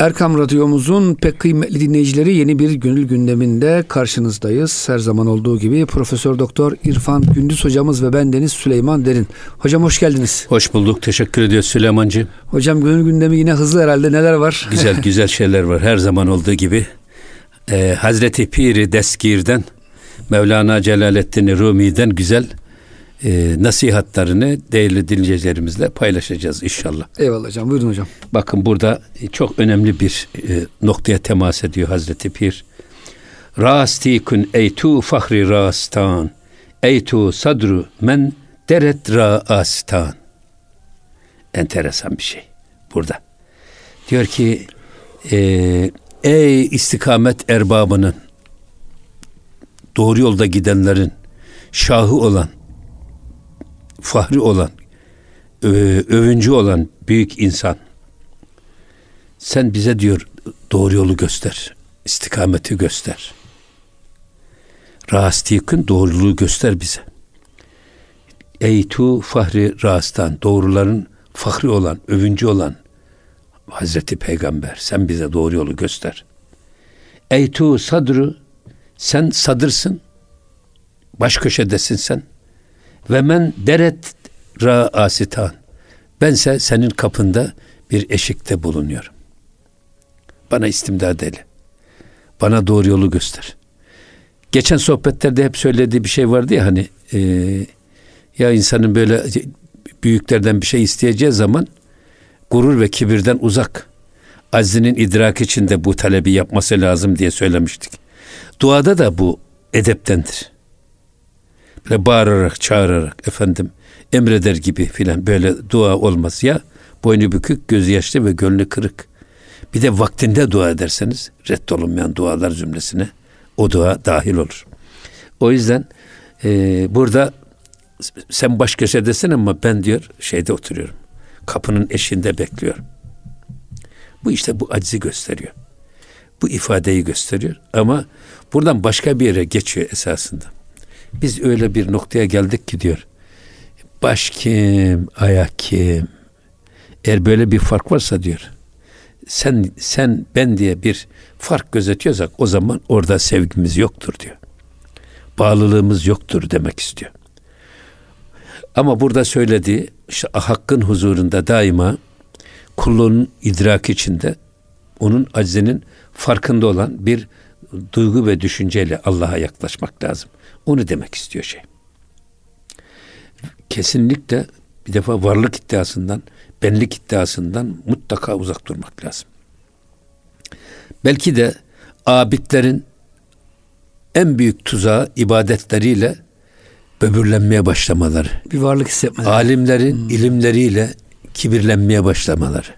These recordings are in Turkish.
Erkam Radyomuzun pek kıymetli dinleyicileri yeni bir gönül gündeminde karşınızdayız. Her zaman olduğu gibi Profesör Doktor İrfan Gündüz hocamız ve ben Deniz Süleyman Derin. Hocam hoş geldiniz. Hoş bulduk. Teşekkür ediyoruz Süleymancığım. Hocam gönül gündemi yine hızlı herhalde. Neler var? Güzel güzel şeyler var. Her zaman olduğu gibi. Ee, Hazreti Piri Deskir'den Mevlana Celaleddin Rumi'den güzel e, nasihatlarını değerli dinleyicilerimizle paylaşacağız inşallah. Eyvallah hocam. Buyurun hocam. Bakın burada çok önemli bir e, noktaya temas ediyor Hazreti Pir. Rastikun eytu fahri rastan eytu sadru men deret raastan. Enteresan bir şey burada. Diyor ki e, ey istikamet erbabının doğru yolda gidenlerin şahı olan fahri olan, övüncü olan büyük insan. Sen bize diyor doğru yolu göster, istikameti göster. Rastikın doğruluğu göster bize. Ey tu fahri rastan, doğruların fahri olan, övüncü olan Hazreti Peygamber sen bize doğru yolu göster. Ey tu sadru sen sadırsın, baş köşedesin sen. Ve men deret ra asitan. Bense senin kapında bir eşikte bulunuyorum. Bana istimdad eyle. Bana doğru yolu göster. Geçen sohbetlerde hep söylediği bir şey vardı ya hani e, ya insanın böyle büyüklerden bir şey isteyeceği zaman gurur ve kibirden uzak aczinin idrak içinde bu talebi yapması lazım diye söylemiştik. Duada da bu edeptendir böyle bağırarak çağırarak efendim emreder gibi filan böyle dua olmaz ya boynu bükük gözü yaşlı ve gönlü kırık bir de vaktinde dua ederseniz reddolunmayan dualar cümlesine o dua dahil olur. O yüzden e, burada sen baş köşedesin ama ben diyor şeyde oturuyorum. Kapının eşinde bekliyorum. Bu işte bu acizi gösteriyor. Bu ifadeyi gösteriyor ama buradan başka bir yere geçiyor esasında. Biz öyle bir noktaya geldik ki diyor. Baş kim, ayak kim? Eğer böyle bir fark varsa diyor. Sen sen ben diye bir fark gözetiyorsak o zaman orada sevgimiz yoktur diyor. Bağlılığımız yoktur demek istiyor. Ama burada söylediği işte hakkın huzurunda daima kulluğun idrak içinde onun aczinin farkında olan bir duygu ve düşünceyle Allah'a yaklaşmak lazım. Onu demek istiyor şey. Kesinlikle bir defa varlık iddiasından, benlik iddiasından mutlaka uzak durmak lazım. Belki de abidlerin en büyük tuzağı ibadetleriyle böbürlenmeye başlamaları. Bir varlık hissetmeleri. Alimlerin hmm. ilimleriyle kibirlenmeye başlamaları.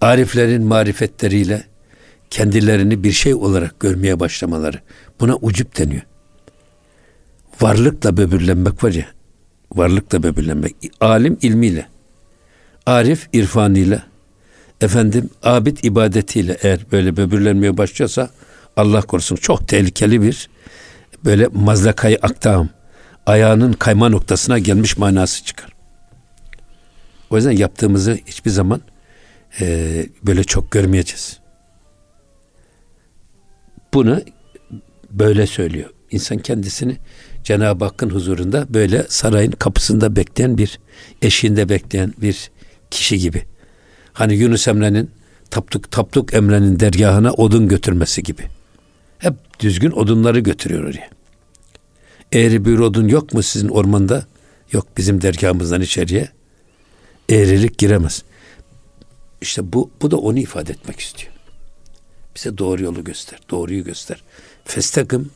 Ariflerin marifetleriyle kendilerini bir şey olarak görmeye başlamaları. Buna ucup deniyor varlıkla böbürlenmek var ya, varlıkla böbürlenmek. Alim ilmiyle, arif irfanıyla, efendim abid ibadetiyle eğer böyle böbürlenmeye başlıyorsa Allah korusun çok tehlikeli bir böyle mazlakayı aktam, ayağının kayma noktasına gelmiş manası çıkar. O yüzden yaptığımızı hiçbir zaman e, böyle çok görmeyeceğiz. Bunu böyle söylüyor. İnsan kendisini Cenab-ı Hakk'ın huzurunda böyle sarayın kapısında bekleyen bir eşiğinde bekleyen bir kişi gibi. Hani Yunus Emre'nin Tapduk, Tapduk Emre'nin dergahına odun götürmesi gibi. Hep düzgün odunları götürüyor oraya. Eğri bir odun yok mu sizin ormanda? Yok bizim dergahımızdan içeriye. Eğrilik giremez. İşte bu, bu da onu ifade etmek istiyor. Bize doğru yolu göster, doğruyu göster. Festakım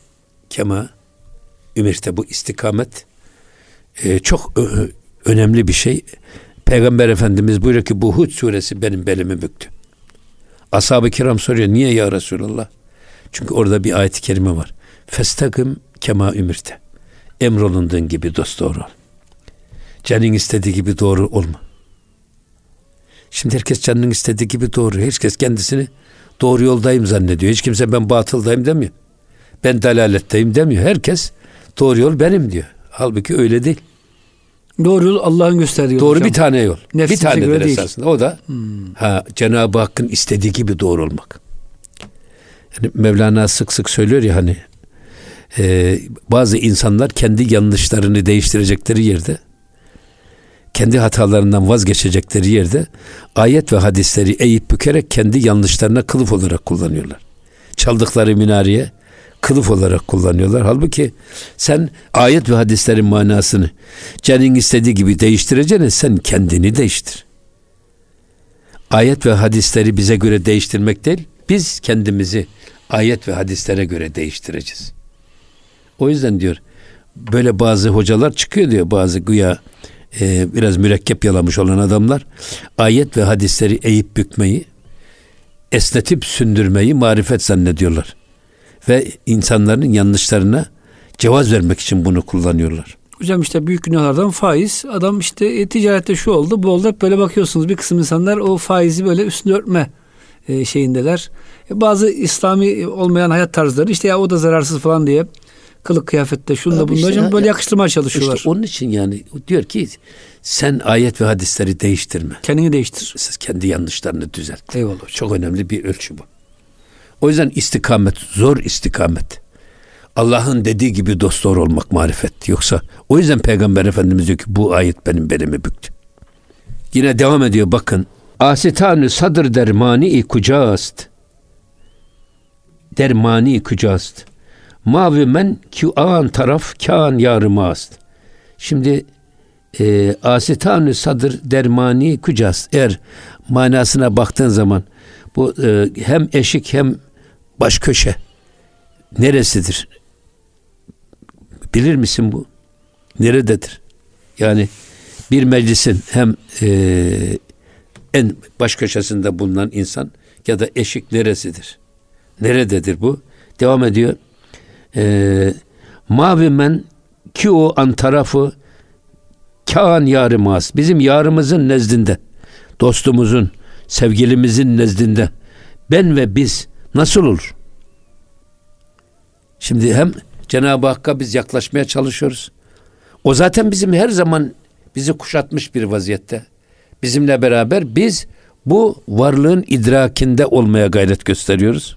kema ümirte bu istikamet e, çok ö, önemli bir şey. Peygamber Efendimiz buyuruyor ki bu Hud suresi benim belimi büktü. Ashab-ı kiram soruyor niye ya Resulallah? Çünkü orada bir ayet-i kerime var. Festakım kema ümirte. Emrolunduğun gibi dost doğru ol. Canın istediği gibi doğru olma. Şimdi herkes canının istediği gibi doğru. Herkes kendisini doğru yoldayım zannediyor. Hiç kimse ben batıldayım demiyor. Ben dalaletteyim demiyor. Herkes Doğru yol benim diyor. Halbuki öyle değil. Doğru yol Allah'ın gösterdiği yol. Doğru hocam. bir tane yol. Nefsimize bir tanedir değil. esasında. O da ha, Cenab-ı Hakk'ın istediği gibi doğru olmak. Yani Mevlana sık sık söylüyor ya hani e, bazı insanlar kendi yanlışlarını değiştirecekleri yerde kendi hatalarından vazgeçecekleri yerde ayet ve hadisleri eğip bükerek kendi yanlışlarına kılıf olarak kullanıyorlar. Çaldıkları minareye kılıf olarak kullanıyorlar. Halbuki sen ayet ve hadislerin manasını canın istediği gibi değiştireceğine sen kendini değiştir. Ayet ve hadisleri bize göre değiştirmek değil, biz kendimizi ayet ve hadislere göre değiştireceğiz. O yüzden diyor böyle bazı hocalar çıkıyor diyor bazı güya e, biraz mürekkep yalamış olan adamlar ayet ve hadisleri eğip bükmeyi esnetip sündürmeyi marifet zannediyorlar. Ve insanların yanlışlarına cevaz vermek için bunu kullanıyorlar. Hocam işte büyük günahlardan faiz. Adam işte e, ticarette şu oldu bu oldu. Hep böyle bakıyorsunuz bir kısım insanlar o faizi böyle üstüne örtme e, şeyindeler. E, bazı İslami olmayan hayat tarzları işte ya o da zararsız falan diye kılık kıyafette şunda bunda işte hocam böyle ya- yakıştırmaya çalışıyorlar. İşte onun için yani diyor ki sen ayet ve hadisleri değiştirme. Kendini değiştir. Siz kendi yanlışlarını düzelt. Eyvallah hocam. Çok önemli bir ölçü bu. O yüzden istikamet, zor istikamet. Allah'ın dediği gibi dost doğru olmak marifet. Yoksa o yüzden Peygamber Efendimiz diyor ki bu ayet benim belimi büktü. Yine devam ediyor bakın. Asitanü sadır dermani kucast. Dermani kucast. Mavi men ki an taraf kan yarımast. Şimdi e, asitanü sadır dermani kucast. Eğer manasına baktığın zaman bu e, hem eşik hem baş köşe neresidir? Bilir misin bu? Nerededir? Yani bir meclisin hem e, en baş köşesinde bulunan insan ya da eşik neresidir? Nerededir bu? Devam ediyor. E, mavi men ki o an tarafı kan yarımaz. Bizim yarımızın nezdinde, dostumuzun, sevgilimizin nezdinde ben ve biz nasıl olur? Şimdi hem Cenab-ı Hakk'a biz yaklaşmaya çalışıyoruz. O zaten bizim her zaman bizi kuşatmış bir vaziyette. Bizimle beraber biz bu varlığın idrakinde olmaya gayret gösteriyoruz.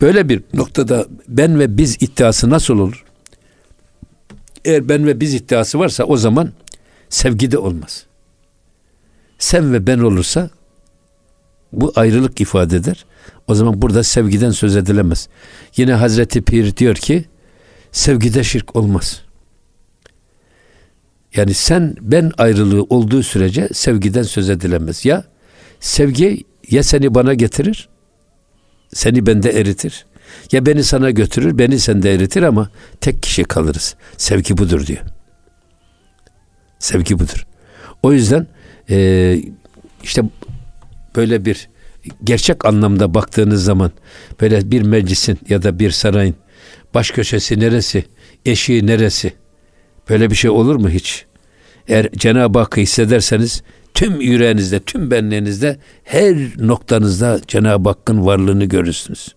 Böyle bir noktada ben ve biz iddiası nasıl olur? Eğer ben ve biz iddiası varsa o zaman sevgi de olmaz. Sen ve ben olursa bu ayrılık ifade eder. O zaman burada sevgiden söz edilemez. Yine Hazreti Pir diyor ki sevgide şirk olmaz. Yani sen ben ayrılığı olduğu sürece sevgiden söz edilemez. Ya sevgi ya seni bana getirir, seni bende eritir. Ya beni sana götürür, beni sende eritir ama tek kişi kalırız. Sevgi budur diyor. Sevgi budur. O yüzden e, işte böyle bir gerçek anlamda baktığınız zaman böyle bir meclisin ya da bir sarayın baş köşesi neresi, eşiği neresi? Böyle bir şey olur mu hiç? Eğer Cenab-ı Hakk'ı hissederseniz tüm yüreğinizde, tüm benliğinizde her noktanızda Cenab-ı Hakk'ın varlığını görürsünüz.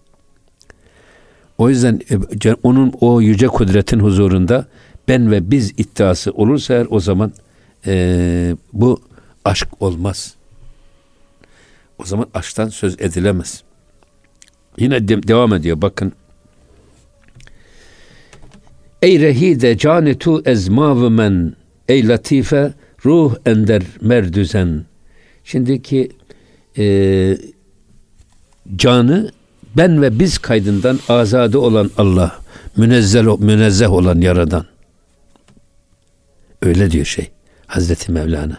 O yüzden e, onun o yüce kudretin huzurunda ben ve biz iddiası olursa eğer o zaman e, bu aşk olmaz. O zaman aşktan söz edilemez. Yine de, devam ediyor bakın. Ey rehide canetu ezmavu men ey latife ruh ender merdüzen. Şimdiki e, canı ben ve biz kaydından azade olan Allah, münezzeh, münezzeh olan yaradan. Öyle diyor şey Hazreti Mevlana.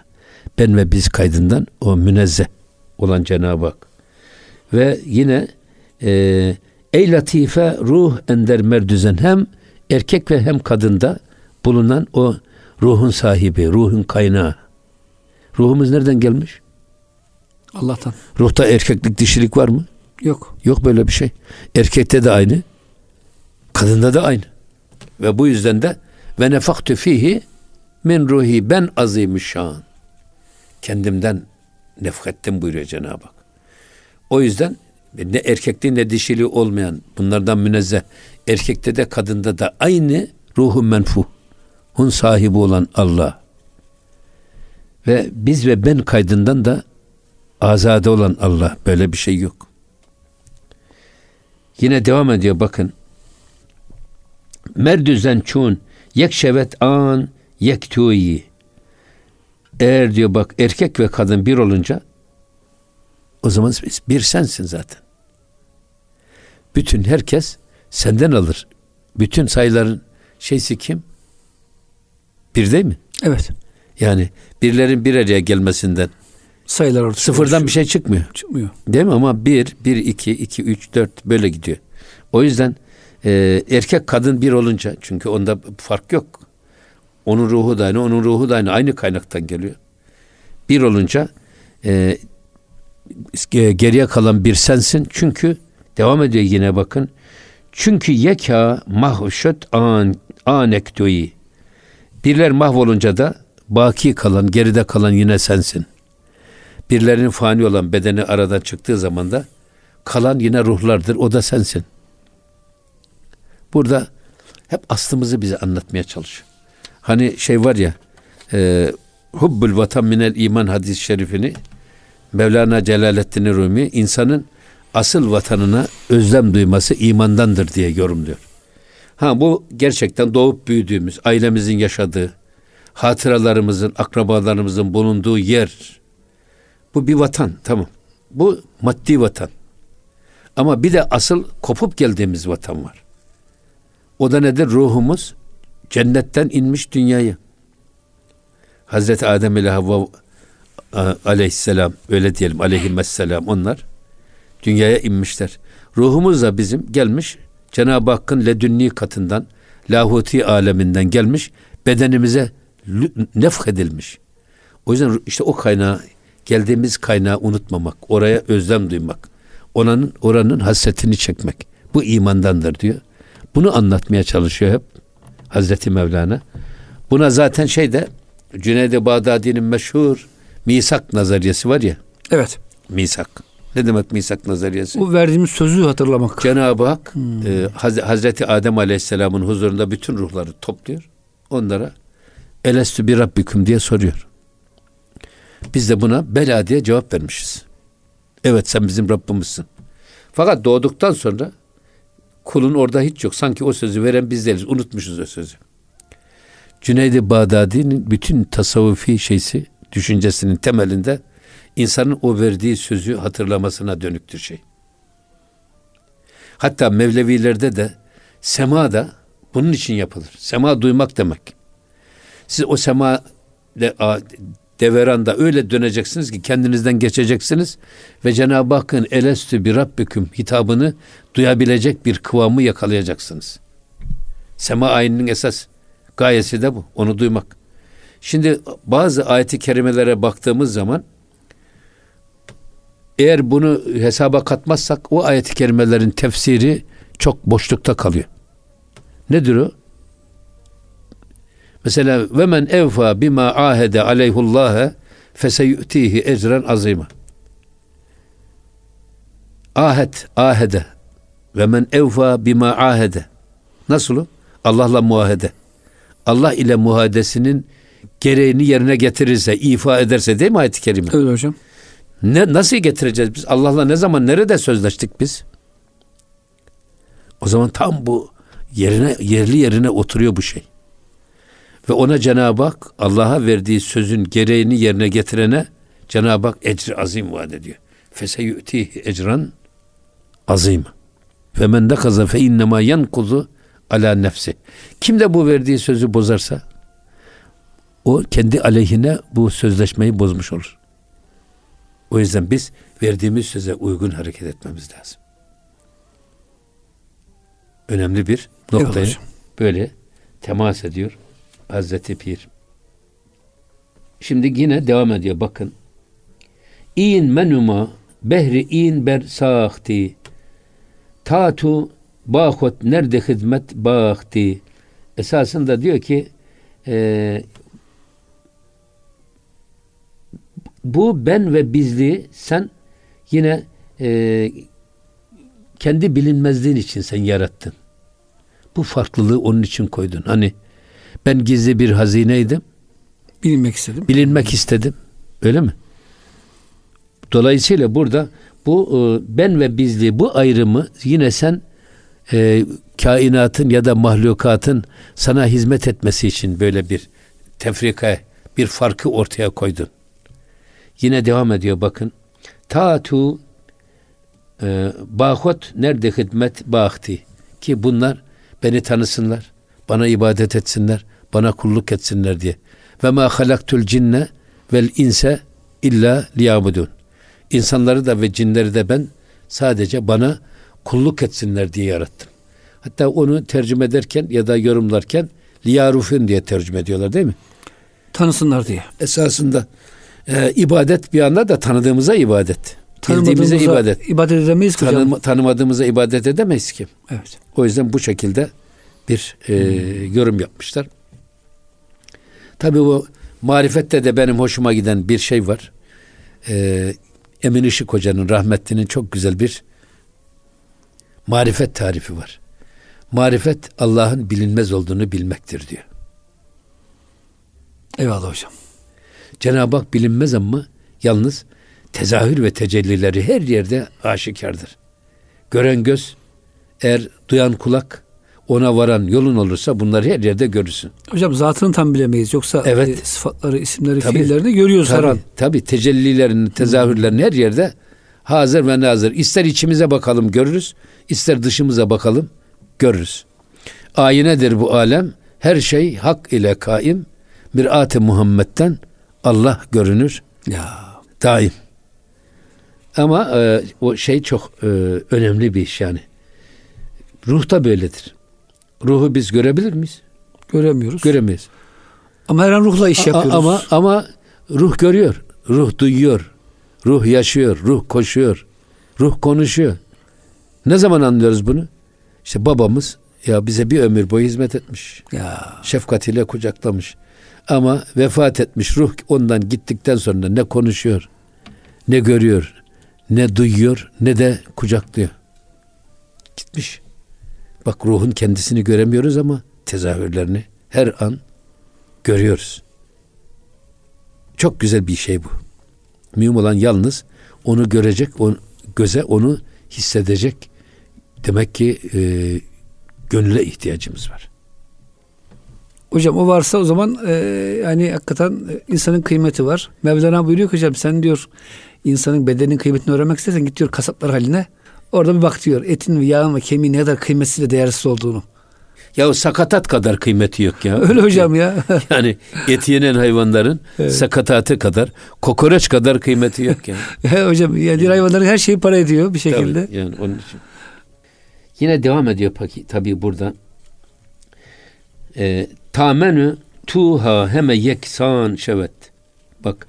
Ben ve biz kaydından o münezzeh olan Cenab-ı Hak. Ve yine e, ey latife ruh ender merdüzen hem erkek ve hem kadında bulunan o ruhun sahibi, ruhun kaynağı. Ruhumuz nereden gelmiş? Allah'tan. Ruhta erkeklik, dişilik var mı? Yok. Yok böyle bir şey. Erkekte de aynı, kadında da aynı. Ve bu yüzden de ve nefaktü fihi min ruhi ben azimüşşan. Kendimden nefkettim buyuruyor Cenab-ı Hak. O yüzden ne erkekliği ne dişiliği olmayan bunlardan münezzeh erkekte de kadında da aynı ruhu menfuh hun sahibi olan Allah. Ve biz ve ben kaydından da azade olan Allah. Böyle bir şey yok. Yine devam ediyor bakın. Merdüzen çun yekşevet an yektuyi. Eğer diyor bak erkek ve kadın bir olunca o zaman bir sensin zaten. Bütün herkes senden alır. Bütün sayıların şeysi kim? Bir değil mi? Evet. Yani birlerin bir araya gelmesinden sayılar ortaya sıfırdan bir şey çıkmıyor. Çıkmıyor. Değil mi? Ama bir, bir, iki, iki, üç, dört böyle gidiyor. O yüzden e, erkek kadın bir olunca çünkü onda fark yok. Onun ruhu da aynı, onun ruhu da aynı. Aynı kaynaktan geliyor. Bir olunca e, geriye kalan bir sensin. Çünkü devam ediyor yine bakın. Çünkü yeka mahşet an anektoyi. Birler mahvolunca da baki kalan, geride kalan yine sensin. Birlerinin fani olan bedeni aradan çıktığı zaman da kalan yine ruhlardır. O da sensin. Burada hep aslımızı bize anlatmaya çalışıyor. Hani şey var ya e, Hubbul vatan minel iman hadis-i şerifini Mevlana Celaleddin Rumi insanın asıl vatanına özlem duyması imandandır diye yorumluyor. Ha bu gerçekten doğup büyüdüğümüz, ailemizin yaşadığı, hatıralarımızın, akrabalarımızın bulunduğu yer. Bu bir vatan, tamam. Bu maddi vatan. Ama bir de asıl kopup geldiğimiz vatan var. O da nedir? Ruhumuz cennetten inmiş dünyaya. Hazreti Adem ile Havva aleyhisselam öyle diyelim aleyhisselam onlar dünyaya inmişler. Ruhumuz da bizim gelmiş Cenab-ı Hakk'ın ledünni katından lahuti aleminden gelmiş bedenimize nefh edilmiş. O yüzden işte o kaynağı geldiğimiz kaynağı unutmamak, oraya özlem duymak, oranın oranın hasretini çekmek. Bu imandandır diyor. Bunu anlatmaya çalışıyor hep Hazreti Mevlana. Buna zaten şey de Cüneyd-i Bağdadi'nin meşhur misak nazariyesi var ya. Evet. Misak. Ne demek misak nazariyesi? Bu verdiğimiz sözü hatırlamak. Cenab-ı Hak hmm. e, Haz- Hazreti Adem Aleyhisselam'ın huzurunda bütün ruhları topluyor. Onlara elestü bir rabbiküm diye soruyor. Biz de buna bela diye cevap vermişiz. Evet sen bizim Rabbimizsin. Fakat doğduktan sonra kulun orada hiç yok. Sanki o sözü veren biz değiliz. Unutmuşuz o sözü. Cüneyd-i Bağdadi'nin bütün tasavvufi şeysi, düşüncesinin temelinde insanın o verdiği sözü hatırlamasına dönüktür şey. Hatta Mevlevilerde de sema da bunun için yapılır. Sema duymak demek. Siz o sema deveranda öyle döneceksiniz ki kendinizden geçeceksiniz ve Cenab-ı Hakk'ın elestü bir rabbiküm hitabını duyabilecek bir kıvamı yakalayacaksınız. Sema ayininin esas gayesi de bu. Onu duymak. Şimdi bazı ayeti kerimelere baktığımız zaman eğer bunu hesaba katmazsak o ayet-i kerimelerin tefsiri çok boşlukta kalıyor. Nedir o? Mesela ve men evfa bima ahede aleyhullâhe feseyü'tihi ecren azima. Ahet, ahede. Ve men evfa bima ahede. Nasıl o? Allah'la muahede. Allah ile muhadesinin gereğini yerine getirirse, ifa ederse değil mi ayet-i kerime? Öyle hocam. Ne, nasıl getireceğiz biz? Allah'la ne zaman, nerede sözleştik biz? O zaman tam bu yerine yerli yerine oturuyor bu şey. Ve ona Cenab-ı Hak Allah'a verdiği sözün gereğini yerine getirene Cenab-ı Hak ecri azim vaat ediyor. Feseyü'tihi ecran azim. Ve men dekaza fe innema yankuzu ala nefsi. Kim de bu verdiği sözü bozarsa o kendi aleyhine bu sözleşmeyi bozmuş olur. O yüzden biz verdiğimiz söze uygun hareket etmemiz lazım. Önemli bir noktaya evet, böyle temas ediyor Hazreti Pir. Şimdi yine devam ediyor bakın. İn menuma behri in ber sahti tatu bahot nerede hizmet bahti esasında diyor ki e, bu ben ve bizliği sen yine e, kendi bilinmezliğin için sen yarattın. Bu farklılığı onun için koydun. Hani ben gizli bir hazineydim. Bilinmek istedim. Bilinmek istedim. Öyle mi? Dolayısıyla burada bu e, ben ve bizliği bu ayrımı yine sen e, kainatın ya da mahlukatın sana hizmet etmesi için böyle bir tefrika, bir farkı ortaya koydun. Yine devam ediyor bakın. Tatu e, bahot nerede hizmet bahti ki bunlar beni tanısınlar, bana ibadet etsinler, bana kulluk etsinler diye. Ve ma halaktul cinne vel inse illa liyabudun. İnsanları da ve cinleri de ben sadece bana kulluk etsinler diye yarattım. Hatta onu tercüme ederken ya da yorumlarken liyarufun diye tercüme ediyorlar değil mi? Tanısınlar diye. Esasında e, ibadet bir anda da tanıdığımıza ibadet. Bildiğimize ibadet. İbadet edemeyiz ki Tanım, tanımadığımıza ibadet edemeyiz ki. Evet. O yüzden bu şekilde bir e, hmm. yorum yapmışlar. Tabi bu marifette de benim hoşuma giden bir şey var. E, Emin Işık Hoca'nın rahmetlinin çok güzel bir marifet tarifi var. Marifet Allah'ın bilinmez olduğunu bilmektir diyor. Eyvallah hocam. Cenab-ı Hak bilinmez ama yalnız tezahür ve tecellileri her yerde aşikardır. Gören göz, eğer duyan kulak, ona varan yolun olursa bunları her yerde görürsün. Hocam zatını tam bilemeyiz. Yoksa evet. e, sıfatları, isimleri, tabii, fiillerini görüyoruz tabii, her an. Tabii tecellilerini, tezahürlerini her yerde hazır ve nazır. İster içimize bakalım görürüz, ister dışımıza bakalım görürüz. Ayinedir bu alem. Her şey hak ile kaim. Mirat-ı Muhammed'den Allah görünür. Ya. Daim. Ama e, o şey çok e, önemli bir iş yani. Ruh da böyledir. Ruhu biz görebilir miyiz? Göremiyoruz. Göremeyiz. Ama her an ruhla iş yapıyoruz. ama ama ruh görüyor. Ruh duyuyor. Ruh yaşıyor. Ruh koşuyor. Ruh konuşuyor. Ne zaman anlıyoruz bunu? İşte babamız ya bize bir ömür boyu hizmet etmiş. Ya. Şefkatiyle kucaklamış. Ama vefat etmiş ruh ondan gittikten sonra ne konuşuyor, ne görüyor, ne duyuyor, ne de kucaklıyor. Gitmiş. Bak ruhun kendisini göremiyoruz ama tezahürlerini her an görüyoruz. Çok güzel bir şey bu. Mühim olan yalnız onu görecek, o göze onu hissedecek. Demek ki e, gönüle ihtiyacımız var. Hocam o varsa o zaman e, yani hakikaten insanın kıymeti var. Mevlana buyuruyor ki hocam sen diyor insanın bedenin kıymetini öğrenmek istersen git diyor kasaplar haline. Orada bir bak diyor etin ve yağın ve kemiğin ne kadar kıymetsiz ve değersiz olduğunu. Ya sakatat kadar kıymeti yok ya. Öyle hocam ya. yani et yenen hayvanların evet. sakatatı kadar, kokoreç kadar kıymeti yok ya. Yani. hocam yani hayvanların her şeyi para ediyor bir şekilde. Tabii, yani onun için. Yine devam ediyor tabii burada. E, Tamenü tuha heme yeksan şevet. Bak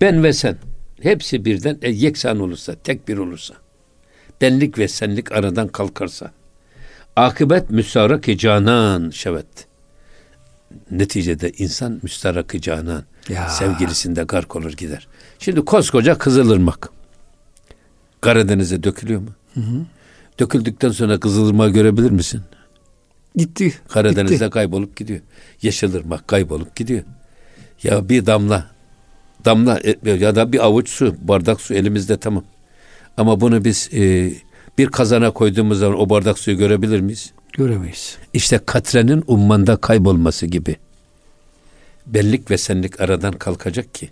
ben ve sen hepsi birden e, yeksan olursa, tek bir olursa. Benlik ve senlik aradan kalkarsa. Akıbet müstarak canan şevet. Neticede insan müstarak canan. Ya. Sevgilisinde gark olur gider. Şimdi koskoca Kızılırmak. Karadeniz'e dökülüyor mu? Hı hı. Döküldükten sonra Kızılırmak'ı görebilir misin? Gitti. Karadeniz'de gitti. kaybolup gidiyor. Yeşilırmak kaybolup gidiyor. Ya bir damla damla ya da bir avuç su, bardak su elimizde tamam. Ama bunu biz e, bir kazana koyduğumuz zaman o bardak suyu görebilir miyiz? Göremeyiz. İşte katrenin ummanda kaybolması gibi. Bellik ve senlik aradan kalkacak ki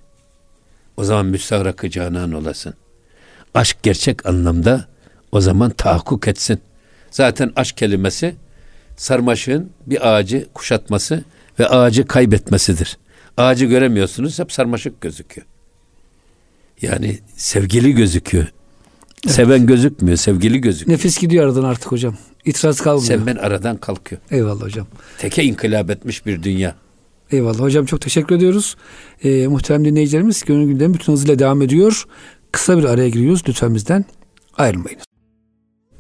o zaman müstahrakı canan olasın. Aşk gerçek anlamda o zaman tahakkuk etsin. Zaten aşk kelimesi sarmaşığın bir ağacı kuşatması ve ağacı kaybetmesidir. Ağacı göremiyorsunuz hep sarmaşık gözüküyor. Yani sevgili gözüküyor. Evet. Seven gözükmüyor, sevgili gözüküyor. Nefis gidiyor aradan artık hocam. İtiraz kalmıyor. Sevmen aradan kalkıyor. Eyvallah hocam. Teke inkılap etmiş bir dünya. Eyvallah hocam çok teşekkür ediyoruz. Ee, muhterem dinleyicilerimiz gönül gündemi bütün hızıyla devam ediyor. Kısa bir araya giriyoruz lütfen bizden ayrılmayınız.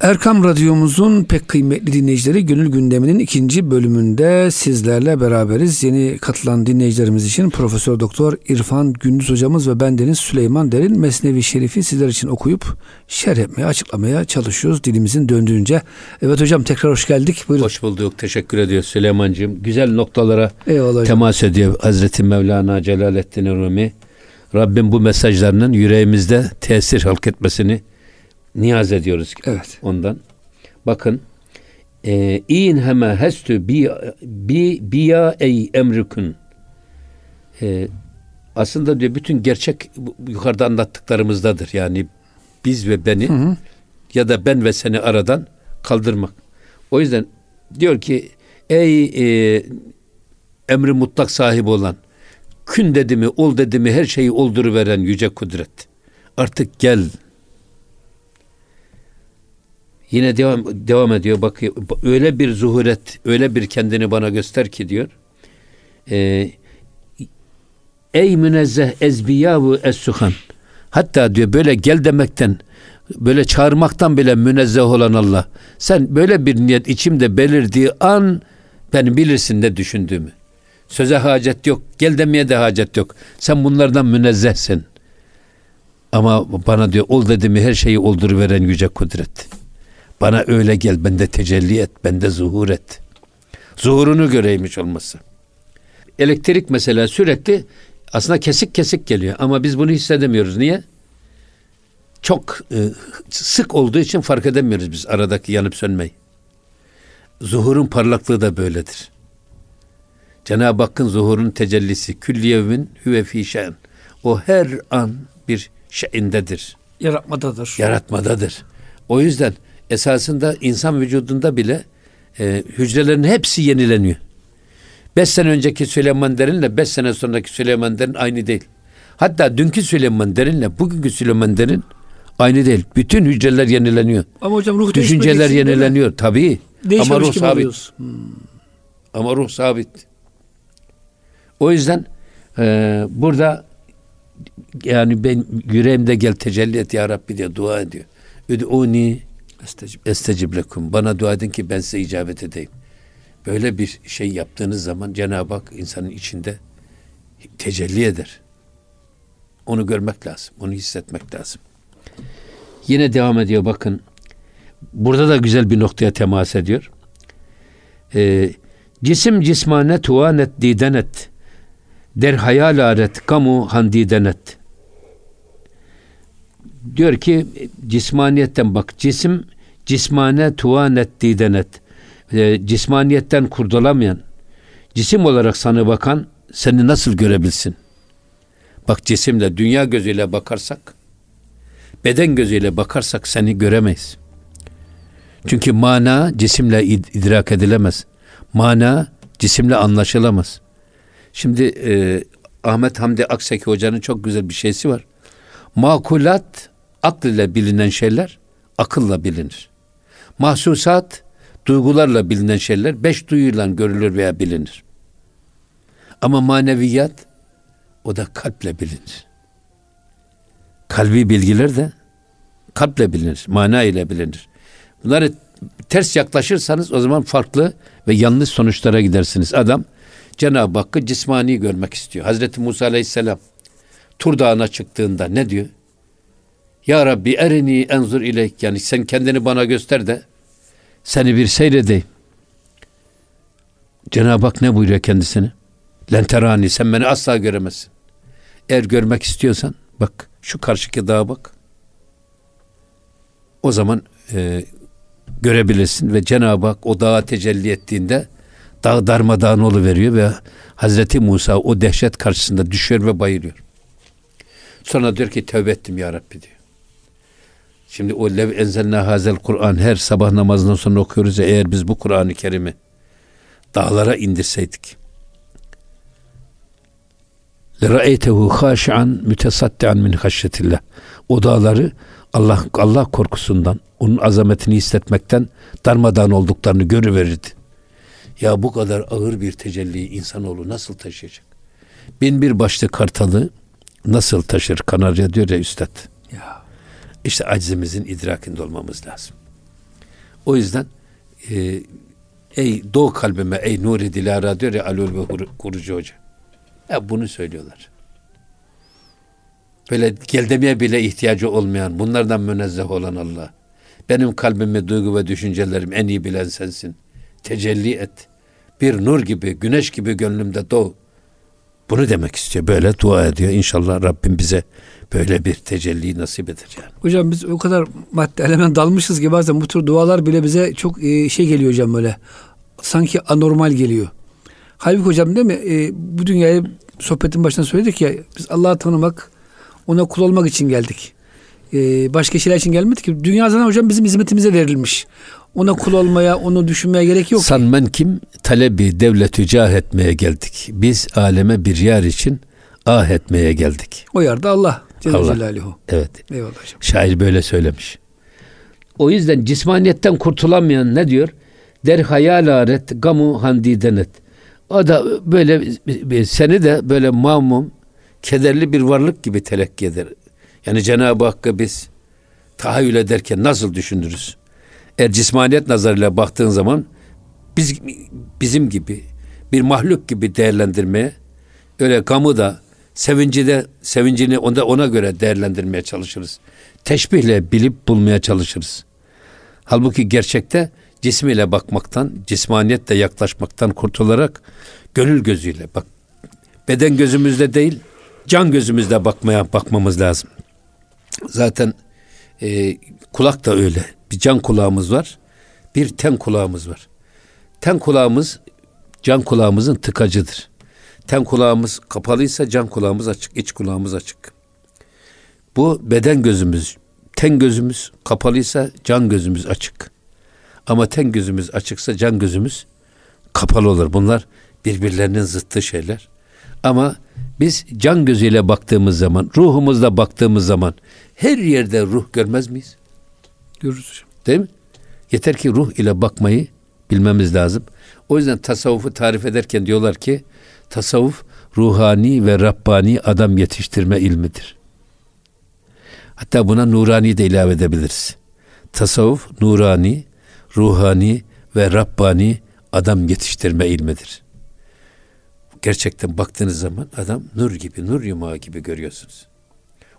Erkam Radyomuzun pek kıymetli dinleyicileri Gönül Gündemi'nin ikinci bölümünde sizlerle beraberiz. Yeni katılan dinleyicilerimiz için Profesör Doktor İrfan Gündüz hocamız ve bendeniz Süleyman Derin Mesnevi Şerif'i sizler için okuyup şerh etmeye, açıklamaya çalışıyoruz dilimizin döndüğünce. Evet hocam tekrar hoş geldik. Buyurun. Hoş bulduk. Teşekkür ediyoruz Süleyman'cığım. Güzel noktalara Eyvallah temas ediyor Hazreti Mevlana Celaleddin Rumi. Rabbim bu mesajlarının yüreğimizde tesir halk etmesini niyaz ediyoruz evet. ondan. Bakın e, in heme hestü bi bi biya ey emrükün e, aslında diyor bütün gerçek yukarıda anlattıklarımızdadır. Yani biz ve beni hı hı. ya da ben ve seni aradan kaldırmak. O yüzden diyor ki ey e, emri mutlak sahibi olan kün dedi mi ol dedi mi her şeyi olduruveren yüce kudret. Artık gel Yine devam devam ediyor bakıyor. Öyle bir zuhuret, öyle bir kendini bana göster ki diyor. E, Ey münezzeh ezbiyavu es-suhan. Hatta diyor böyle gel demekten böyle çağırmaktan bile münezzeh olan Allah. Sen böyle bir niyet içimde belirdiği an beni bilirsin ne düşündüğümü. Söze hacet yok, gel demeye de hacet yok. Sen bunlardan münezzehsin. Ama bana diyor ol dedi mi her şeyi olduruveren yüce kudret. Bana öyle gel, bende tecelli et, bende zuhur et. Zuhurunu göreymiş olması. Elektrik mesela sürekli aslında kesik kesik geliyor ama biz bunu hissedemiyoruz. Niye? Çok e, sık olduğu için fark edemiyoruz biz aradaki yanıp sönmeyi. Zuhurun parlaklığı da böyledir. Cenab-ı Hakk'ın zuhurun tecellisi külliyevmin hüve fi şen. O her an bir şeyindedir. Yaratmadadır. Yaratmadadır. O yüzden esasında insan vücudunda bile e, hücrelerin hepsi yenileniyor. Beş sene önceki Süleyman Derin'le beş sene sonraki Süleyman Derin aynı değil. Hatta dünkü Süleyman Derin'le bugünkü Süleyman Derin aynı değil. Bütün hücreler yenileniyor. Ama hocam ruh Düşünceler yenileniyor tabii. Ama ruh sabit. Hmm. Ama ruh sabit. O yüzden e, burada yani ben yüreğimde gel tecelli et ya Rabbi diye dua ediyor. Üd'uni Estecib. Estecib lekum. Bana dua edin ki ben size icabet edeyim. Böyle bir şey yaptığınız zaman Cenab-ı Hak insanın içinde tecelli eder. Onu görmek lazım. Onu hissetmek lazım. Yine devam ediyor bakın. Burada da güzel bir noktaya temas ediyor. Ee, cisim cismane tuanet didenet der hayal aret kamu handidenet diyor ki cismaniyetten bak cisim cismane tuvanet didenet e, cismaniyetten kurdulamayan cisim olarak sana bakan seni nasıl görebilsin? Bak cisimle dünya gözüyle bakarsak beden gözüyle bakarsak seni göremeyiz. Çünkü mana cisimle idrak edilemez. Mana cisimle anlaşılamaz. Şimdi e, Ahmet Hamdi Akseki Hoca'nın çok güzel bir şeysi var. Makulat akıl ile bilinen şeyler akılla bilinir. Mahsusat duygularla bilinen şeyler beş duyuyla görülür veya bilinir. Ama maneviyat o da kalple bilinir. Kalbi bilgiler de kalple bilinir, mana ile bilinir. Bunları ters yaklaşırsanız o zaman farklı ve yanlış sonuçlara gidersiniz. Adam Cenab-ı Hakk'ı cismani görmek istiyor. Hazreti Musa Aleyhisselam Tur Dağı'na çıktığında ne diyor? Ya Rabbi erini enzur ileyk yani sen kendini bana göster de seni bir seyredeyim. Cenab-ı Hak ne buyuruyor kendisine? Lenterani sen beni asla göremezsin. Eğer görmek istiyorsan bak şu karşıki dağa bak. O zaman e, görebilirsin ve Cenab-ı Hak o dağa tecelli ettiğinde dağ darmadağın veriyor ve Hazreti Musa o dehşet karşısında düşüyor ve bayılıyor. Sonra diyor ki tövbe ettim ya Rabbi diyor. Şimdi o lev enzelna hazel Kur'an her sabah namazından sonra okuyoruz ya eğer biz bu Kur'an-ı Kerim'i dağlara indirseydik. Lera'eytehu haş'an mütesaddian min haşyetillah. O dağları Allah Allah korkusundan, onun azametini hissetmekten darmadağın olduklarını görüverirdi. Ya bu kadar ağır bir tecelliyi insanoğlu nasıl taşıyacak? Bin bir başlı kartalı nasıl taşır? Kanarya diyor ya üstad. Ya. İşte acizimizin idrakinde olmamız lazım. O yüzden e, ey doğu kalbime ey nuri dilara diyor ya Alol ve Kurucu Hoca. Ya bunu söylüyorlar. Böyle gel demeye bile ihtiyacı olmayan, bunlardan münezzeh olan Allah. Benim kalbimi, duygu ve düşüncelerim en iyi bilen sensin. Tecelli et. Bir nur gibi, güneş gibi gönlümde doğ. Bunu demek istiyor. Böyle dua ediyor. İnşallah Rabbim bize böyle bir tecelli nasip eder yani. Hocam biz o kadar madde element dalmışız ki bazen bu tür dualar bile bize çok e, şey geliyor hocam böyle. Sanki anormal geliyor. Halbuki hocam değil mi? E, bu dünyayı sohbetin başında söyledik ya biz Allah'ı tanımak, ona kul olmak için geldik. E, başka şeyler için gelmedik ki. Dünya zaten hocam bizim hizmetimize verilmiş. Ona kul olmaya, onu düşünmeye gerek yok. Sanmen kim? Talebi devleti cah etmeye geldik. Biz aleme bir yer için ah etmeye geldik. O yerde Allah. Celle Allah. Celaluhu. Evet. Eyvallah hocam. Şair böyle söylemiş. O yüzden cismaniyetten kurtulamayan ne diyor? Der hayal aret gamu handidenet. O da böyle seni de böyle mamum, kederli bir varlık gibi telekki eder. Yani Cenab-ı Hakk'ı biz tahayyül ederken nasıl düşünürüz? Eğer cismaniyet nazarıyla baktığın zaman biz bizim gibi bir mahluk gibi değerlendirmeye öyle gamı da sevinci de sevincini onda ona göre değerlendirmeye çalışırız. Teşbihle bilip bulmaya çalışırız. Halbuki gerçekte cismiyle bakmaktan, cismaniyetle yaklaşmaktan kurtularak gönül gözüyle bak. Beden gözümüzde değil, can gözümüzde bakmaya bakmamız lazım. Zaten e, kulak da öyle. Bir can kulağımız var, bir ten kulağımız var. Ten kulağımız can kulağımızın tıkacıdır. Ten kulağımız kapalıysa can kulağımız açık, iç kulağımız açık. Bu beden gözümüz, ten gözümüz kapalıysa can gözümüz açık. Ama ten gözümüz açıksa can gözümüz kapalı olur. Bunlar birbirlerinin zıttı şeyler. Ama biz can gözüyle baktığımız zaman, ruhumuzla baktığımız zaman her yerde ruh görmez miyiz? Görürüz hocam. Değil mi? Yeter ki ruh ile bakmayı bilmemiz lazım. O yüzden tasavvufu tarif ederken diyorlar ki tasavvuf ruhani ve Rabbani adam yetiştirme ilmidir. Hatta buna nurani de ilave edebiliriz. Tasavvuf nurani, ruhani ve Rabbani adam yetiştirme ilmidir. Gerçekten baktığınız zaman adam nur gibi, nur yumağı gibi görüyorsunuz.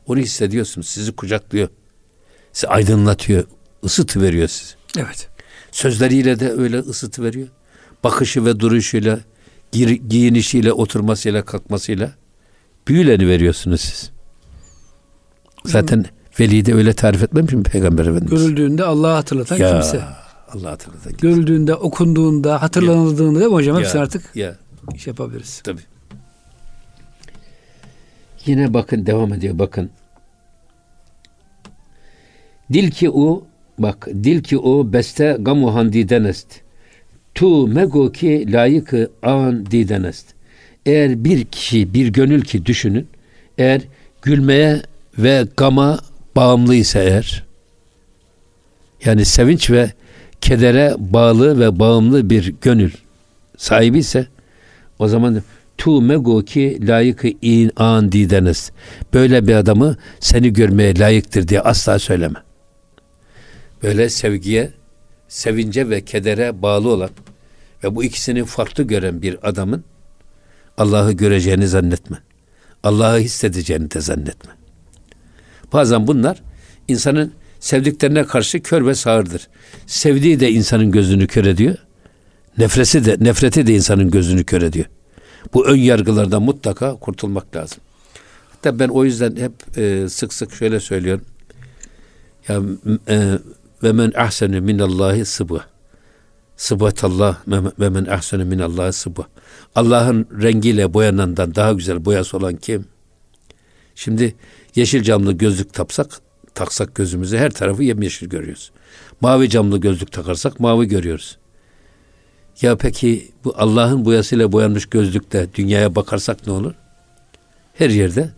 Onu hissediyorsunuz, sizi kucaklıyor. Sizi aydınlatıyor, ısıtı veriyor sizi. Evet. Sözleriyle de öyle ısıtı veriyor. Bakışı ve duruşuyla, giyinişiyle, oturmasıyla, kalkmasıyla büyüleni veriyorsunuz siz. Zaten Veli de öyle tarif etmemiş mi Peygamber Efendimiz? Görüldüğünde Allah'ı hatırlatan ya, kimse. Allah hatırlatan kimse. Görüldüğünde, okunduğunda, hatırlanıldığında değil mi hocam? Hepsini artık ya. iş yapabiliriz. Tabii. Yine bakın devam ediyor bakın. Dil ki o bak dil ki o beste gamu handiden est. Tu mego ki layıkı an diden est. Eğer bir kişi bir gönül ki düşünün eğer gülmeye ve gama bağımlıysa eğer yani sevinç ve kedere bağlı ve bağımlı bir gönül sahibi ise o zaman tu mego ki layıkı in an dideniz. Böyle bir adamı seni görmeye layıktır diye asla söyleme. Böyle sevgiye, sevince ve kedere bağlı olan ve bu ikisini farklı gören bir adamın Allah'ı göreceğini zannetme. Allah'ı hissedeceğini de zannetme. Bazen bunlar insanın sevdiklerine karşı kör ve sağırdır. Sevdiği de insanın gözünü kör ediyor. Nefreti de nefreti de insanın gözünü kör ediyor. Bu ön yargılardan mutlaka kurtulmak lazım. Hatta ben o yüzden hep e, sık sık şöyle söylüyorum. Ya e, ve men ahsenu minallahi sıbı. Sıbatallah ve men ahsenu minallahi sıbı. Allah'ın rengiyle boyanandan daha güzel boyası olan kim? Şimdi yeşil camlı gözlük tapsak, taksak gözümüze her tarafı yemyeşil görüyoruz. Mavi camlı gözlük takarsak mavi görüyoruz. Ya peki bu Allah'ın boyasıyla boyanmış gözlükte dünyaya bakarsak ne olur? Her yerde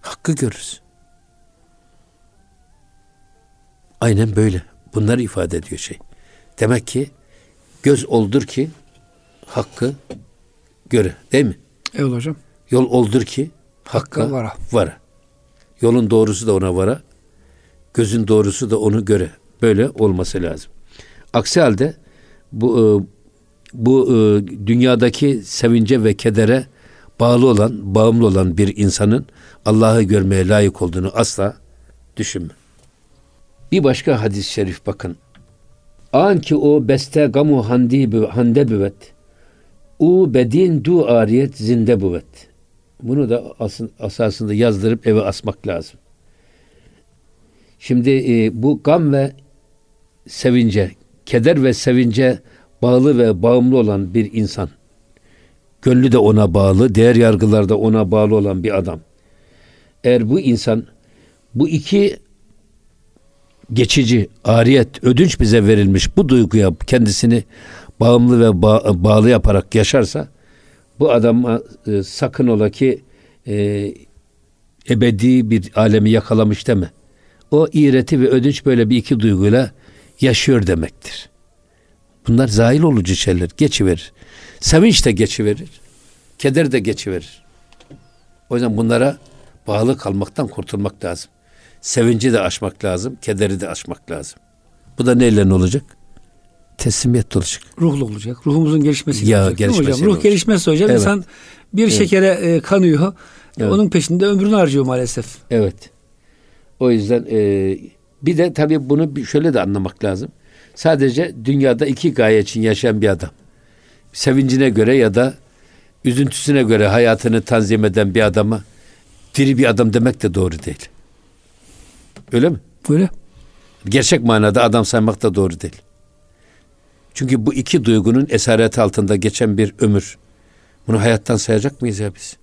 hakkı görürüz. Aynen böyle. Bunları ifade ediyor şey. Demek ki göz oldur ki hakkı göre. Değil mi? Evet hocam. Yol oldur ki hakka vara. vara. Yolun doğrusu da ona vara. Gözün doğrusu da onu göre. Böyle olması lazım. Aksi halde bu e, bu e, dünyadaki sevince ve kedere bağlı olan, bağımlı olan bir insanın Allah'ı görmeye layık olduğunu asla düşünme. Bir başka hadis-i şerif bakın. An ki o beste gamu handi hande büvet. U bedin du ariyet zinde büvet. Bunu da asın, asasında yazdırıp eve asmak lazım. Şimdi e, bu gam ve sevince, keder ve sevince bağlı ve bağımlı olan bir insan. Gönlü de ona bağlı, değer yargılar da ona bağlı olan bir adam. Eğer bu insan bu iki geçici, ariyet, ödünç bize verilmiş bu duyguya kendisini bağımlı ve ba- bağlı yaparak yaşarsa bu adam e, sakın ola ki e, ebedi bir alemi yakalamış deme. O iğreti ve ödünç böyle bir iki duyguyla yaşıyor demektir. Bunlar zahil olucu şeyler. Geçiverir. Sevinç de geçiverir. Keder de geçiverir. O yüzden bunlara bağlı kalmaktan kurtulmak lazım. Sevinci de aşmak lazım. Kederi de aşmak lazım. Bu da neyle olacak? Teslimiyet olacak. Ruhlu olacak. Ruhumuzun gelişmesi ya, olacak. Gelişmesi hocam? Ruh olacak. gelişmezse hocam evet. insan bir evet. şekere e, kanıyor. Evet. Onun peşinde ömrünü harcıyor maalesef. Evet. O yüzden e, bir de tabii bunu şöyle de anlamak lazım. Sadece dünyada iki gaye için yaşayan bir adam. Sevincine göre ya da üzüntüsüne göre hayatını tanzim eden bir adama diri bir adam demek de doğru değil. Öyle mi? Öyle. Gerçek manada adam saymak da doğru değil. Çünkü bu iki duygunun esareti altında geçen bir ömür. Bunu hayattan sayacak mıyız ya biz?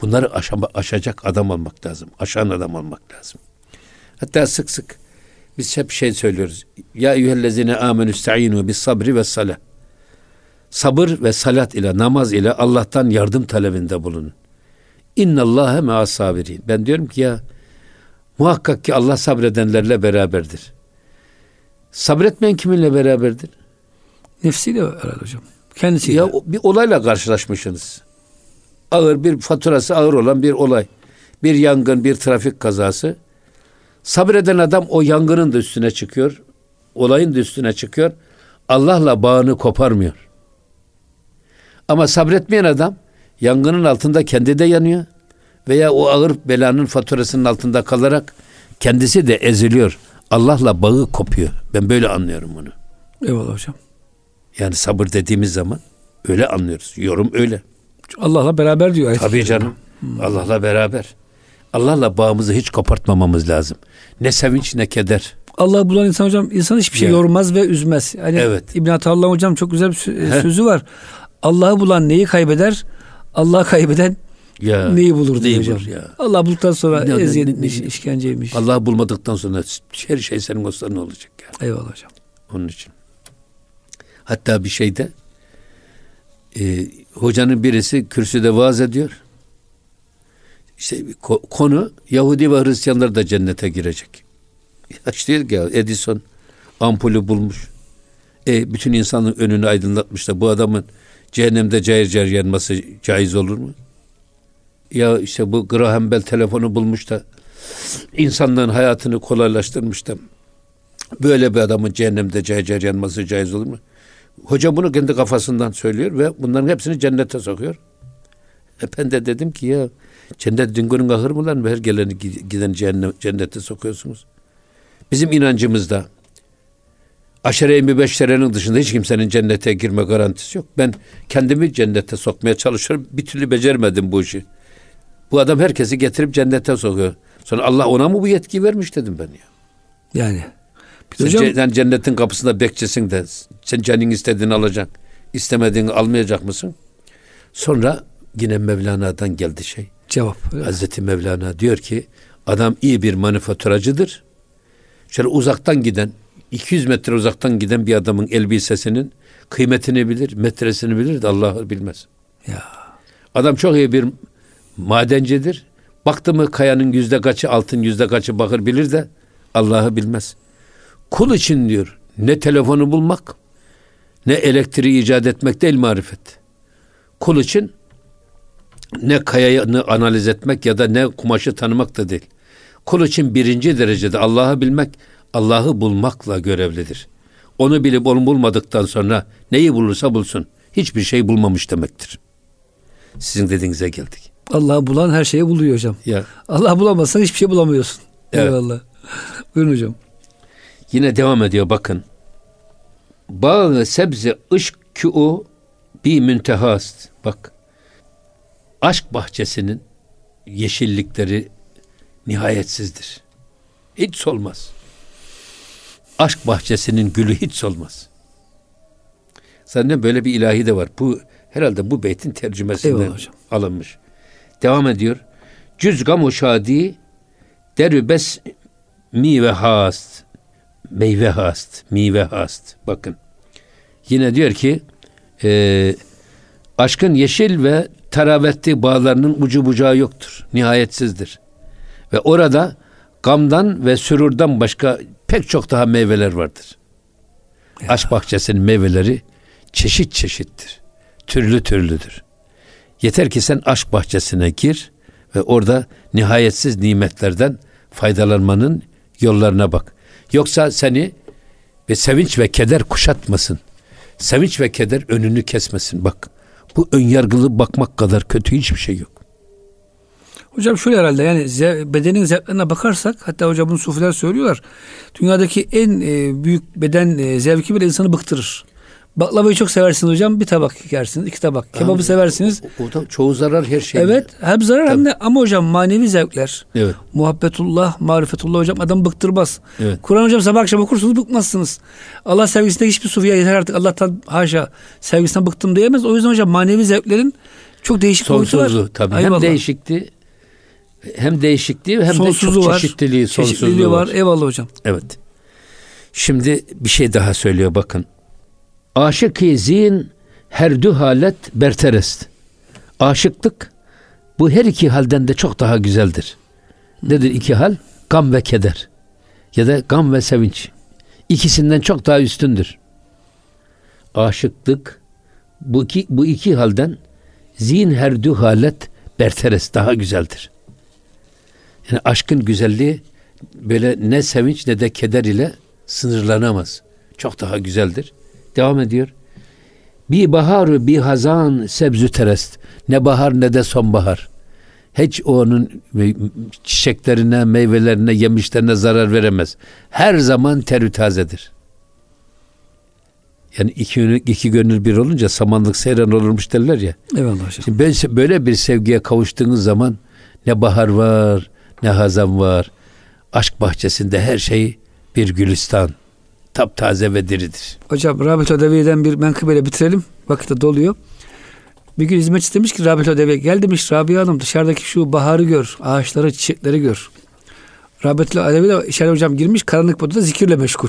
Bunları aşama, aşacak adam olmak lazım. Aşan adam olmak lazım. Hatta sık sık biz hep şey söylüyoruz. Ya eyyühellezine amenü sta'inu bis sabri ve salah. Sabır ve salat ile namaz ile Allah'tan yardım talebinde bulunun. İnnallâhe me'as sabirin. Ben diyorum ki ya muhakkak ki Allah sabredenlerle beraberdir. Sabretmeyen kiminle beraberdir? Nefsiyle herhalde hocam. Kendisiyle. Ya bir olayla karşılaşmışsınız. Ağır bir faturası ağır olan bir olay. Bir yangın, bir trafik kazası. Sabreden adam o yangının da üstüne çıkıyor. Olayın da üstüne çıkıyor. Allah'la bağını koparmıyor. Ama sabretmeyen adam yangının altında kendi de yanıyor veya o ağır belanın faturasının altında kalarak kendisi de eziliyor. Allah'la bağı kopuyor. Ben böyle anlıyorum bunu. Eyvallah hocam. Yani sabır dediğimiz zaman öyle anlıyoruz. Yorum öyle. Allah'la beraber diyor. Tabii canım. Hmm. Allah'la beraber. Allah'la bağımızı hiç kopartmamamız lazım. Ne sevinç ne keder. Allah bulan insan hocam insan hiçbir şey ya. yormaz ve üzmez. Hani evet. İbn Ataullah hocam çok güzel bir sözü var. Allah'ı bulan neyi kaybeder? Allah kaybeden ya, neyi bulur diyor hocam. Ya. Allah bulduktan sonra ne, eziyetmiş, ne, ne, işkenceymiş. Allah bulmadıktan sonra her şey senin ne olacak ya? Eyvallah hocam. Onun için. Hatta bir şeyde e, hocanın birisi kürsüde vaaz ediyor. İşte konu Yahudi ve Hristiyanlar da cennete girecek. Ya işte ya Edison ampulü bulmuş. E, bütün insanın önünü aydınlatmış da bu adamın cehennemde cayır cayır yanması caiz olur mu? Ya işte bu Graham Bell telefonu bulmuş da insanlığın hayatını kolaylaştırmış da böyle bir adamın cehennemde cayır cayır yanması caiz olur mu? Hoca bunu kendi kafasından söylüyor ve bunların hepsini cennete sokuyor. E ben de dedim ki ya cennet dingörün ahır mı lan? Her geleni giden cennet, cennete sokuyorsunuz. Bizim inancımızda aşere-i mübeşşerenin dışında hiç kimsenin cennete girme garantisi yok. Ben kendimi cennete sokmaya çalışıyorum. Bir türlü becermedim bu işi. Bu adam herkesi getirip cennete sokuyor. Sonra Allah ona mı bu yetki vermiş dedim ben ya. Yani. Sen, hocam, sen cennetin kapısında bekçesin de sen canın istediğini alacaksın. İstemediğini almayacak mısın? Sonra yine Mevlana'dan geldi şey. Cevap. Evet. Hazreti Mevlana diyor ki adam iyi bir manifaturacıdır. Şöyle uzaktan giden 200 metre uzaktan giden bir adamın elbisesinin kıymetini bilir, metresini bilir de Allah bilmez. Ya. Adam çok iyi bir madencidir. Baktı mı kayanın yüzde kaçı altın yüzde kaçı bakır bilir de Allah'ı bilmez. Kul için diyor ne telefonu bulmak ne elektriği icat etmek değil marifet. Kul için ne kayayı analiz etmek ya da ne kumaşı tanımak da değil. Kul için birinci derecede Allah'ı bilmek, Allah'ı bulmakla görevlidir. Onu bilip onu bulmadıktan sonra neyi bulursa bulsun. Hiçbir şey bulmamış demektir. Sizin dediğinize geldik. Allah bulan her şeyi buluyor hocam. Ya. Allah bulamazsan hiçbir şey bulamıyorsun. Evet. Eyvallah. Buyurun hocam. Yine devam ediyor bakın. Bağı sebze ışkü bir müntehast. Bak. Aşk bahçesinin yeşillikleri nihayetsizdir. Hiç solmaz. Aşk bahçesinin gülü hiç solmaz. Zaten böyle bir ilahi de var. Bu herhalde bu beytin tercümesinden Eyvallah hocam. alınmış. Devam ediyor. Cüz gamu şadi derü bes mive hast. Meyve hast. Mive hast. Bakın. Yine diyor ki e, aşkın yeşil ve teravetli bağlarının ucu bucağı yoktur. Nihayetsizdir. Ve orada gamdan ve sürurdan başka pek çok daha meyveler vardır. Aşk bahçesinin meyveleri çeşit çeşittir. Türlü türlüdür. Yeter ki sen aşk bahçesine gir ve orada nihayetsiz nimetlerden faydalanmanın yollarına bak. Yoksa seni ve sevinç ve keder kuşatmasın. Sevinç ve keder önünü kesmesin. Bak bu önyargılı bakmak kadar kötü hiçbir şey yok. Hocam şöyle herhalde yani bedenin zevklerine bakarsak hatta hocam bunu sufiler söylüyorlar. Dünyadaki en e, büyük beden e, zevki bile insanı bıktırır. Baklavayı çok seversiniz hocam bir tabak yersiniz iki tabak. Kebabı seversiniz. O, o da çoğu zarar her şey. Evet hem zarar hem de ama hocam manevi zevkler. Evet. Muhabbetullah, marifetullah hocam adam bıktırmaz. Evet. Kur'an hocam sabah akşam okursunuz bıkmazsınız. Allah sevgisinde hiçbir sufiye yeter artık Allah'tan haşa sevgisinden bıktım diyemez. O yüzden hocam manevi zevklerin çok değişik boyutu var. Sonsuzluğu tabii. Eyvallah. Hem değişikti hem değişikliği hem de Sonsuzluğu çok var. çeşitliliği, sonsuzluğu Çeşitliliği var. var. Eyvallah hocam. Evet. Şimdi bir şey daha söylüyor bakın. Aşık-ı zin her dü halet berterest. Aşıklık bu her iki halden de çok daha güzeldir. Nedir iki hal? Gam ve keder. Ya da gam ve sevinç. İkisinden çok daha üstündür. Aşıklık bu iki, bu iki halden zin her dü halet berteres daha güzeldir. Yani aşkın güzelliği böyle ne sevinç ne de keder ile sınırlanamaz. Çok daha güzeldir. Devam ediyor. Bir bahar bir hazan sebzü terest. Ne bahar ne de sonbahar. Hiç onun çiçeklerine, meyvelerine, yemişlerine zarar veremez. Her zaman terü tazedir. Yani iki, gönül- iki gönül bir olunca samanlık seyran olurmuş derler ya. Eyvallah hocam. Şimdi ben böyle bir sevgiye kavuştuğunuz zaman ne bahar var, ne hazan var. Aşk bahçesinde her şey bir gülistan. Taptaze ve diridir. Hocam Rabit Ödevi'den bir menkıbeyle bitirelim. Vakit de doluyor. Bir gün hizmetçi demiş ki Rabit Ödevi gel demiş Rabia Hanım dışarıdaki şu baharı gör. Ağaçları, çiçekleri gör. Rabit Ödevi de içeri hocam girmiş karanlık odada zikirle meşgul.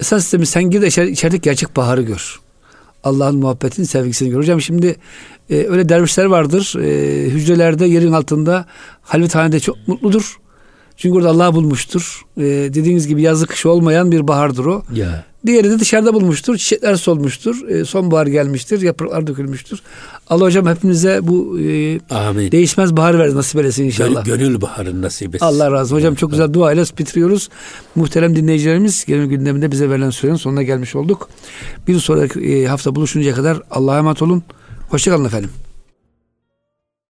Esas demiş sen gir de içeri, içerideki gerçek baharı gör. Allah'ın muhabbetini, sevgisini gör. Hocam şimdi e, öyle dervişler vardır. E, hücrelerde yerin altında halvethanede çok mutludur. Çünkü orada Allah bulmuştur. E, dediğiniz gibi yazı kış olmayan bir bahardır o. Ya. Diğeri de dışarıda bulmuştur. Çiçekler solmuştur. E, sonbahar gelmiştir. Yapraklar dökülmüştür. Allah hocam hepimize bu e, Amin. değişmez bahar versin nasip eylesin inşallah. Gönül, gönül baharın nasip etsin. Allah razı olsun. Hocam çok güzel dua ile bitiriyoruz. Muhterem dinleyicilerimiz gelin gündeminde bize verilen sürenin sonuna gelmiş olduk. Bir sonraki e, hafta buluşuncaya kadar Allah'a emanet olun. Hoşçakalın efendim.